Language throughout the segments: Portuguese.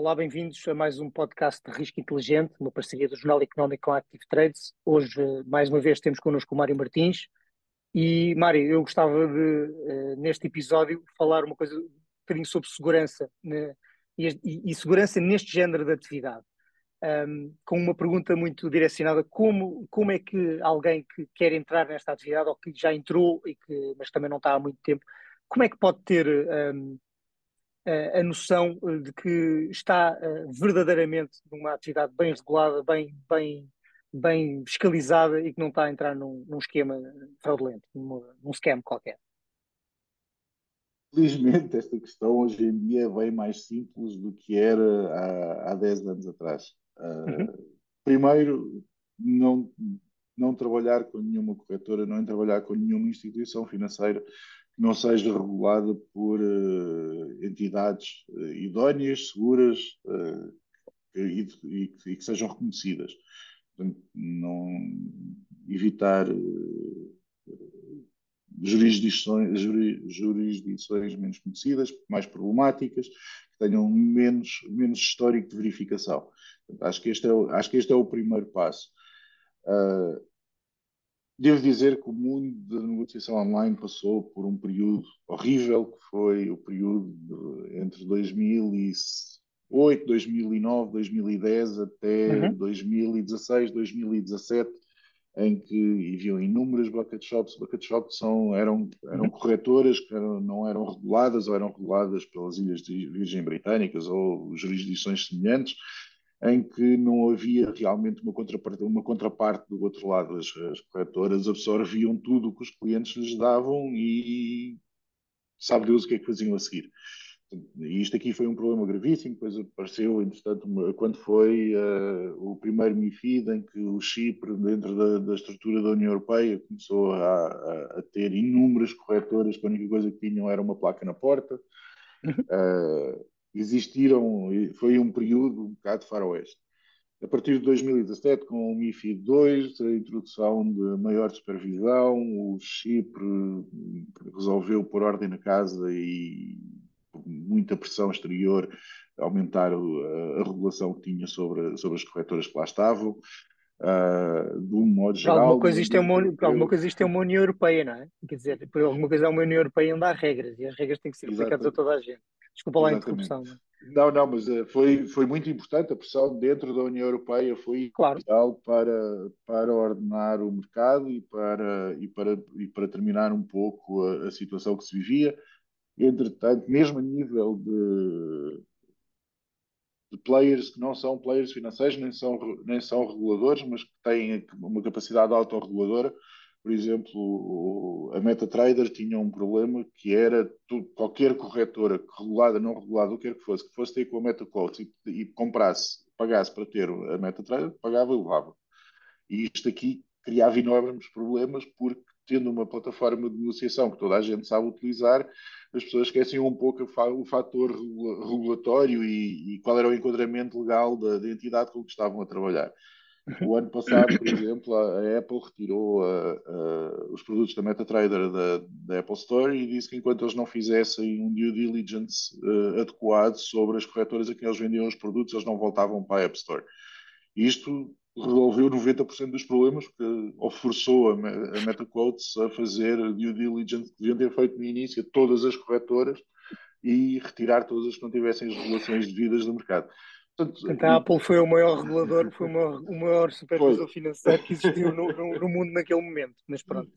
Olá, bem-vindos a mais um podcast de Risco Inteligente, uma parceria do Jornal Económico com a Active Trades. Hoje, mais uma vez, temos connosco o Mário Martins. E, Mário, eu gostava de, eh, neste episódio, falar uma coisa, um bocadinho sobre segurança né, e, e, segurança neste género de atividade. Um, com uma pergunta muito direcionada: como, como é que alguém que quer entrar nesta atividade, ou que já entrou, e que, mas também não está há muito tempo, como é que pode ter um, a noção eh, de que está eh, verdadeiramente numa atividade bem regulada, bem, bem, bem fiscalizada e que não está a entrar num, num esquema fraudulento, num, num scam qualquer. Felizmente, esta questão hoje em dia é bem mais simples do que era há, há 10 anos atrás. Uh, uhum. Primeiro, não, não trabalhar com nenhuma corretora, não trabalhar com nenhuma instituição financeira não seja regulada por uh, entidades uh, idóneas, seguras uh, e, e, e, que sejam reconhecidas. Portanto, não evitar jurisdições, jurisdições menos conhecidas, mais problemáticas, que tenham menos, menos histórico de verificação. Portanto, acho, que este é, o, acho que este é o primeiro passo. Uh, Devo dizer que o mundo da negociação online passou por um período horrível, que foi o período entre 2008, 2009, 2010 até uhum. 2016, 2017, em que haviam inúmeras bucket shops. Bucket shops são, eram, eram uhum. corretoras que eram, não eram reguladas ou eram reguladas pelas Ilhas de Virgem Britânicas ou jurisdições semelhantes em que não havia realmente uma contraparte, uma contraparte do outro lado. As, as corretoras absorviam tudo o que os clientes lhes davam e sabe Deus o que é que faziam a seguir. E isto aqui foi um problema gravíssimo, depois apareceu, entretanto, quando foi uh, o primeiro MIFID, em que o Chipre, dentro da, da estrutura da União Europeia, começou a, a, a, ter inúmeras corretoras que a única coisa que tinham era uma placa na porta. Uh, existiram, foi um período um bocado faroeste. A partir de 2017, com o MIFID II, a introdução de maior supervisão, o Chipre resolveu pôr ordem na casa e, por muita pressão exterior, aumentar a, a regulação que tinha sobre, sobre as corretoras que lá estavam. Uh, de um modo geral. Alguma coisa, isto é uma, alguma coisa isto é uma União Europeia, não é? Quer dizer, por alguma coisa é uma União Europeia onde há regras e as regras têm que ser aplicadas a toda a gente. Desculpa lá a interrupção. Não, não, não mas uh, foi, foi muito importante. A pressão dentro da União Europeia foi claro. para, para ordenar o mercado e para, e para, e para terminar um pouco a, a situação que se vivia. Entretanto, mesmo a nível de, de players que não são players financeiros, nem são, nem são reguladores, mas que têm uma capacidade autorreguladora. Por exemplo, a MetaTrader tinha um problema que era qualquer corretora, regulada, não regulada, o que quer que fosse, que fosse ter com a MetaQuotes e, e comprasse, pagasse para ter a MetaTrader, pagava e levava. E isto aqui criava enormes problemas porque tendo uma plataforma de negociação que toda a gente sabe utilizar, as pessoas esquecem um pouco o fator regulatório e, e qual era o enquadramento legal da, da, entidade com que estavam a trabalhar. O ano passado, por exemplo, a, Apple retirou a, a, os produtos da MetaTrader da, da, Apple Store e disse que enquanto eles não fizessem um due diligence uh, adequado sobre as corretoras a quem eles vendiam os produtos, eles não voltavam para a App Store. Isto resolveu 90% dos problemas, porque ou forçou a, MetaQuotes a fazer due diligence que deviam ter feito no início todas as corretoras e retirar todas as que não tivessem as regulações devidas do mercado. Portanto, a Apple foi o maior regulador, foi o maior, o maior supervisor foi. financeiro que existiu no, no, no, mundo naquele momento, mas pronto.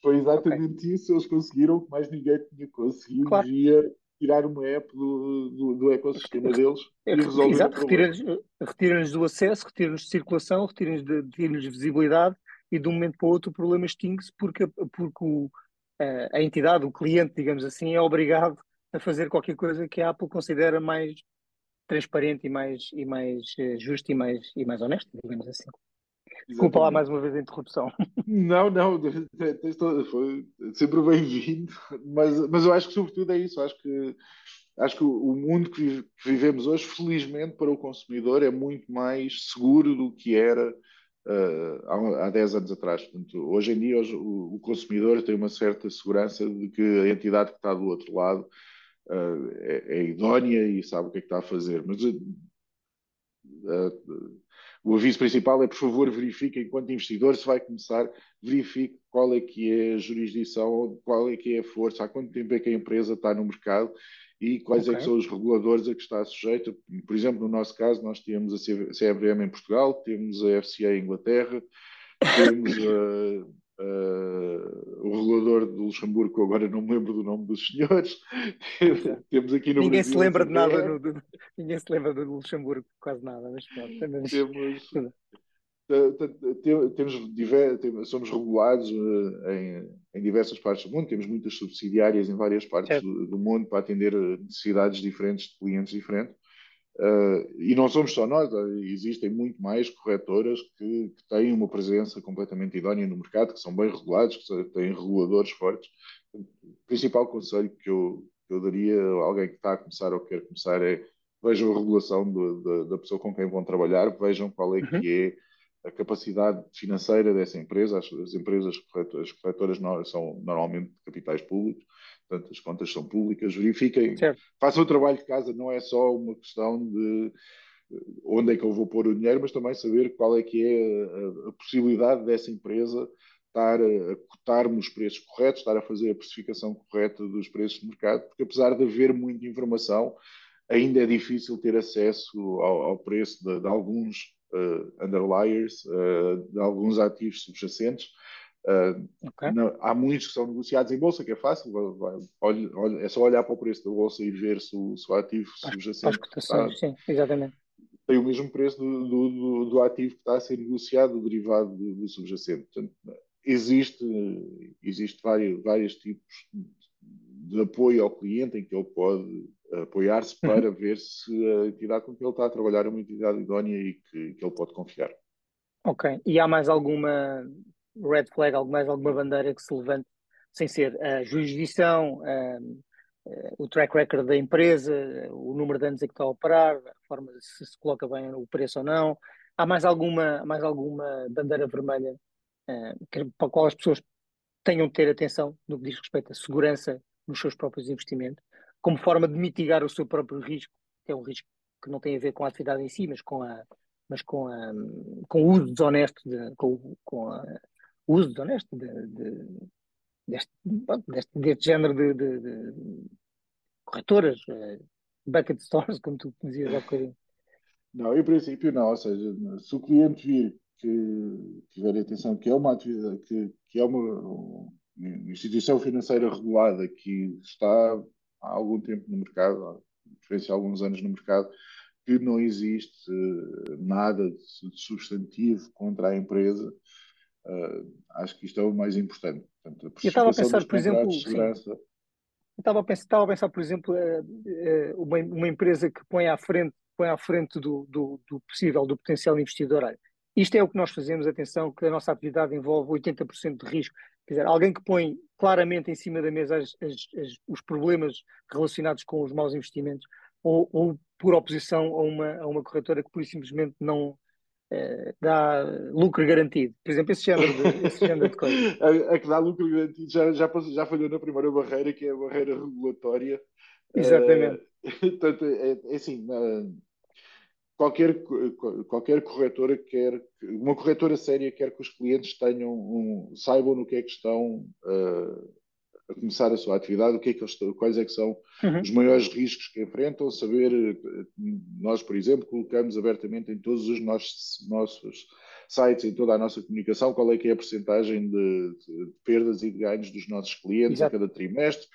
Foi exatamente okay. isso, eles conseguiram que mais ninguém tinha conseguido claro. via tirar uma app do, do, do ecossistema deles é, e resolver Exato, retira-lhes retira do acesso, retira-lhes de circulação, retira-lhes de, retira de visibilidade e de um momento para o outro o problema extingue-se porque, porque o, a, a entidade, o cliente, digamos assim, é obrigado a fazer qualquer coisa que a Apple considera mais transparente e mais, e mais uh, justo e mais, e mais honesto, digamos assim. Desculpa lá mais uma vez a interrupção. Não, não, foi sempre bem-vindo, mas, mas eu acho que sobretudo é isso, acho que acho que o mundo que vivemos hoje, felizmente para o consumidor, é muito mais seguro do que era uh, há, há 10 anos atrás. Portanto, hoje em dia hoje, o, o, consumidor tem uma certa segurança de que a entidade que está do outro lado uh, é, é, idónea e sabe o que é que está a fazer. Mas uh, o aviso principal é, por favor, verifique, enquanto investidor, se vai começar, verifique qual é que é a jurisdição, qual é que é a força, há quanto tempo é que a empresa está no mercado e quais okay. é que são os reguladores a que está sujeita. Por exemplo, no nosso caso, nós temos a CBM em Portugal, temos a FCA em Inglaterra, temos a, a, o regulador de Luxemburgo, agora não me lembro do nome dos senhores. temos aqui no ninguém Brasil, se lembra de nada, no, do, ninguém se lembra do Luxemburgo, quase nada, mas pronto. Temos, temos, temos, somos regulados eh, em, em, diversas partes do mundo, temos muitas subsidiárias em várias partes do, do, mundo para atender necessidades diferentes de clientes diferentes. Uh, e não somos só nós, existem muito mais corretoras que, que, têm uma presença completamente idónea no mercado, que são bem regulados, que têm reguladores fortes. O principal conselho que eu, que eu daria a alguém que está a começar ou quer começar é vejam a regulação do, da, da pessoa com quem vão trabalhar, vejam qual é que uhum. é a capacidade financeira dessa empresa. As, as empresas corretoras, as corretoras são normalmente capitais públicos, portanto as contas são públicas. Verifiquem, certo. façam o trabalho de casa, não é só uma questão de eh, onde é que eu vou pôr o dinheiro, mas também saber qual é que é a, a possibilidade dessa empresa estar a, a cotar-me os preços corretos, estar a fazer a precificação correta dos preços de mercado, porque apesar de haver muita informação, ainda é difícil ter acesso ao, ao preço de, de alguns underliers, uh, de alguns ativos subjacentes. Uh, okay. não, há muitos que são negociados em bolsa, que é fácil, vai, olha, é só olhar para o preço da bolsa e ver se o, se o ativo as, subjacente as cotações, está, sim, exatamente. tem o mesmo preço do, do, do, do, ativo que está a ser negociado, o derivado do, do subjacente. Portanto, existe, existe vários, vários tipos de apoio ao cliente em que ele pode apoiar-se para ver se a entidade com que ele está a trabalhar é uma entidade idónea e que, que ele pode confiar. Ok. E há mais alguma red flag, mais alguma bandeira que se levante, sem ser a jurisdição, o track record da empresa, o número de anos em que está a operar, a forma se se coloca bem o preço ou não? Há mais alguma, mais alguma bandeira vermelha uh, que, para a qual as pessoas tenham de ter atenção no que diz respeito à segurança nos seus próprios investimentos? Como forma de mitigar o seu próprio risco, que é um risco que não tem a ver com a atividade em si, mas com a mas com, a, com o uso desonesto de, com, com a, o uso desonesto de, de, deste, deste, deste género de, de, de corretoras, uh, bucket stores, como tu dizias há bocadinho. Não, em princípio não, ou seja, se o cliente vir que tiver atenção que é uma atividade, que, que é uma, uma instituição financeira regulada que está há algum tempo no mercado, há alguns anos no mercado, que não existe uh, nada de, substantivo contra a empresa. Uh, acho que isto é o mais importante. Portanto, eu estava a pensar, por exemplo, segurança... eu estava a, pensar, estava a pensar, por exemplo, uma, uma, empresa que põe à frente, põe à frente do, do, do possível, do potencial investidor. Isto é o que nós fazemos, atenção, que a nossa atividade envolve 80% de risco. Dizer, alguém que põe claramente em cima da mesa as, as, as, os problemas relacionados com os maus investimentos, ou, ou, por oposição a uma, a uma corretora que, por simplesmente, não eh, dá lucro garantido. Por exemplo, esse género de, esse género de coisa. a, a, que dá lucro garantido já, já, já falhou na primeira barreira, que é a barreira regulatória. Exatamente. Uh, portanto, é, é assim. Uh, qualquer, qualquer corretora quer, uma corretora séria quer que os clientes tenham um, saibam no que é que estão uh, a começar a sua atividade, o que é que estão, quais é que são uhum. os maiores riscos que enfrentam, saber, nós, por exemplo, colocamos abertamente em todos os nossos, nossos sites, em toda a nossa comunicação, qual é que é a percentagem de, de perdas e de ganhos dos nossos clientes Exato. a cada trimestre,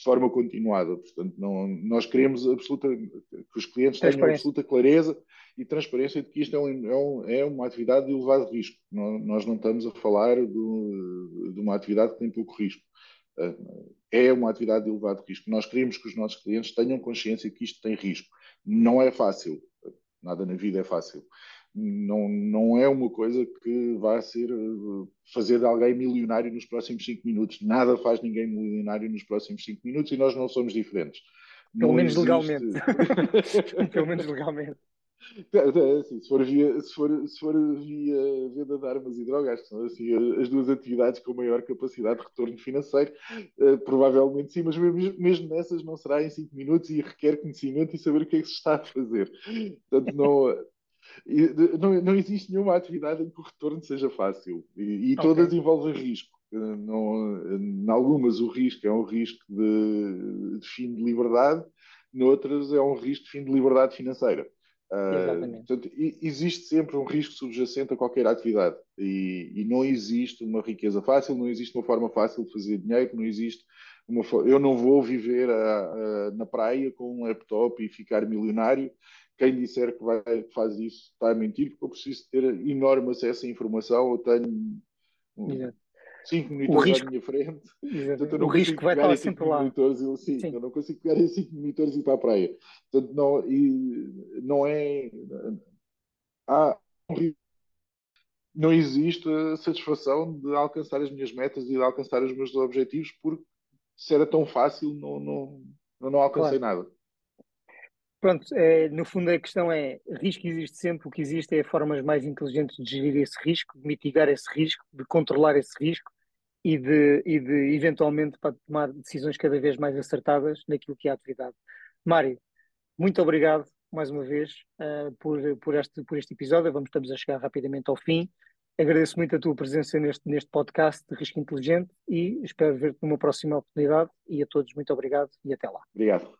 de forma continuada. Portanto, não, nós queremos absoluta, que os clientes tenham absoluta clareza e transparência de que isto é, um, é, um, é uma atividade de elevado risco. nós não estamos a falar de, de uma atividade que tem pouco risco. Eh, é uma atividade de elevado risco. Nós queremos que os nossos clientes tenham consciência que isto tem risco. Não é fácil. Nada na vida é fácil. Não, não é uma coisa que vai ser eh, fazer de alguém milionário nos próximos cinco minutos. Nada faz ninguém milionário nos próximos cinco minutos e nós não somos diferentes. Pelo não menos existe... legalmente. Pelo menos legalmente. Assim, se, for via, se, for, se for via venda de armas e drogas, são assim, as duas atividades com maior capacidade de retorno financeiro, uh, provavelmente sim, mas mesmo, mesmo nessas não será em 5 minutos e requer conhecimento e saber o que é que se está a fazer. Portanto, não, não, não existe nenhuma atividade em que o retorno seja fácil e, e todas okay. envolvem risco. Não, em algumas o risco é um risco de, de fim de liberdade, noutras é um risco de fim de liberdade financeira. Uh, portanto, existe sempre um risco subjacente a qualquer atividade e, e, não existe uma riqueza fácil, não existe uma forma fácil de fazer dinheiro, não existe uma eu não vou viver a, a, na praia com um laptop e ficar milionário. Quem disser que vai, faz isso está a mentir, porque eu preciso ter enorme acesso à informação. Eu tenho Exato cinco monitores risco, à minha frente. Não o risco vai estar sempre lá. Monitores, eu, sim, sim. Eu não consigo pegar em cinco monitores e ir para a praia. Portanto, não, e, não é. Há um risco. Não existe a satisfação de alcançar as minhas metas e de alcançar os meus objetivos, porque se era tão fácil, não, não, não, alcancei claro. nada. Pronto, é, no fundo a questão é, risco existe sempre, o que existe é formas mais inteligentes de gerir esse risco, de mitigar esse risco, de controlar esse risco e de, e de eventualmente para tomar decisões cada vez mais acertadas naquilo que é a atividade. Mário, muito obrigado mais uma vez uh, por, por, este, por este episódio, vamos estamos a chegar rapidamente ao fim. Agradeço muito a tua presença neste, neste podcast de Risco Inteligente e espero ver-te numa próxima oportunidade e a todos muito obrigado e até lá. Obrigado.